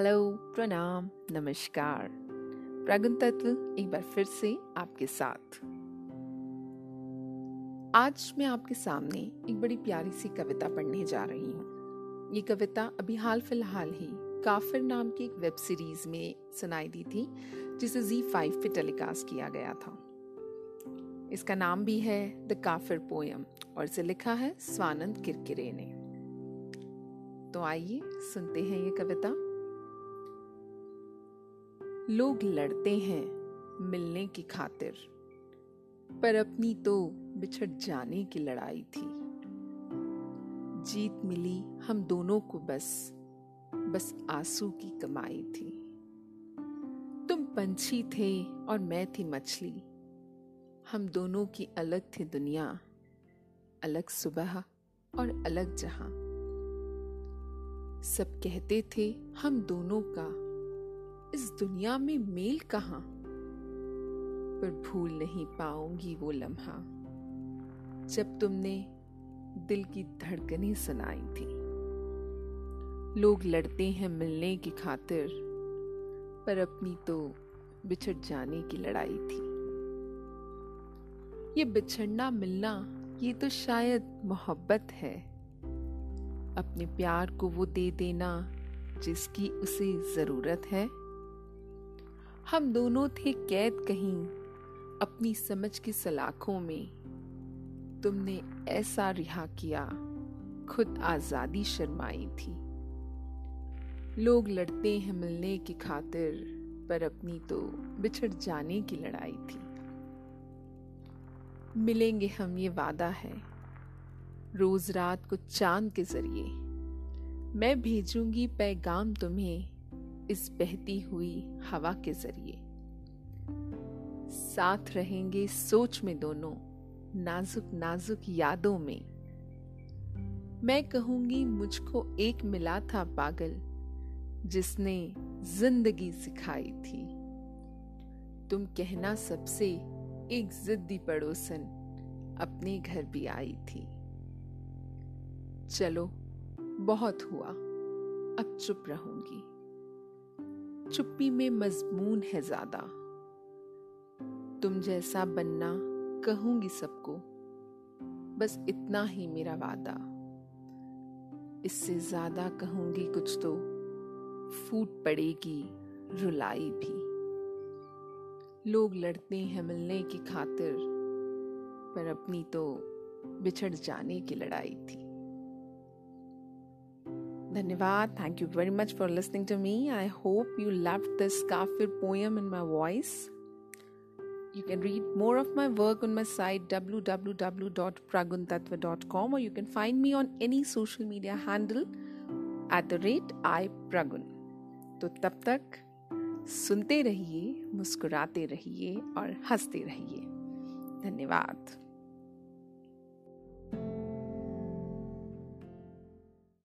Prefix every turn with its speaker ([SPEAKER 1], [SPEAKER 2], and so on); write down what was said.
[SPEAKER 1] Hello, प्रणाम, नमस्कार। प्रगुण तत्व एक बार फिर से आपके साथ। आज मैं आपके सामने एक बड़ी प्यारी सी कविता पढ़ने जा रही हूँ। ये कविता अभी हाल फ़िलहाल ही काफिर नाम की एक वेब सीरीज़ में सुनाई दी थी, जिसे जी फाइव पे टेलीकास्ट किया गया था। इसका नाम भी है द काफिर पोयम और इसे लिखा है स्वानंद किरकिरे ने। तो आइए सुनते हैं ये कविता। लोग लड़ते हैं मिलने की खातिर। पर अपनी तो बिछड़ जाने की लड़ाई थी। जीत मिली हम दोनों को बस बस आँसू की कमाई थी। तुम पंछी थे और मैं थी मछली। हम दोनों की अलग थी दुनिया, अलग सुबह और अलग जहाँ। सब कहते थे हम दोनों का इस दुनिया में मेल कहाँ? पर भूल नहीं पाऊँगी वो लम्हा, जब तुमने दिल की धड़कनें सुनाई थी। लोग लड़ते हैं मिलने की खातिर, पर अपनी तो बिछड़ जाने की लड़ाई थी। ये बिछड़ना मिलना, ये तो शायद मोहब्बत है। अपने प्यार को वो दे देना, जिसकी उसे ज़रूरत है। हम दोनों थे कैद कहीं अपनी समझ की सलाखों में। तुमने ऐसा रिहा किया, खुद आज़ादी शर्माई थी। लोग लड़ते हैं मिलने की खातिर, पर अपनी तो बिछड़ जाने की लड़ाई थी। मिलेंगे हम, ये वादा है। रोज रात को चाँद के ज़रिए। मैं भेजूँगी पैगाम तुम्हें इस बहती हुई हवा के ज़रिए। साथ रहेंगे सोच में दोनों, नाजुक नाजुक यादों में। मैं कहूँगी, मुझको एक मिला था पागल, जिसने ज़िंदगी सिखाई थी। तुम कहना सबसे एक जिद्दी पड़ोसन अपने घर भी आई थी। चलो, बहुत हुआ, अब चुप रहूँगी। चुप्पी में मजमून है ज़्यादा। तुम जैसा बनना कहूँगी सबको। बस इतना ही मेरा वादा। इससे ज़्यादा कहूँगी कुछ तो। फूट पड़ेगी रुलाई भी। लोग लड़ते हैं मिलने की खातिर, पर अपनी तो बिछड़ जाने की लड़ाई थी। धन्यवाद। Thank you very much for listening to me I hope you love this काफिर poem in my voice you can read more of my work on my site W W W dot Pragun Tatva dot com और you can find me on any social media handle at the rate I Pragun तो तब तक सुनते रहिए, मुस्कुराते रहिए और हँसते रहिए। धन्यवाद।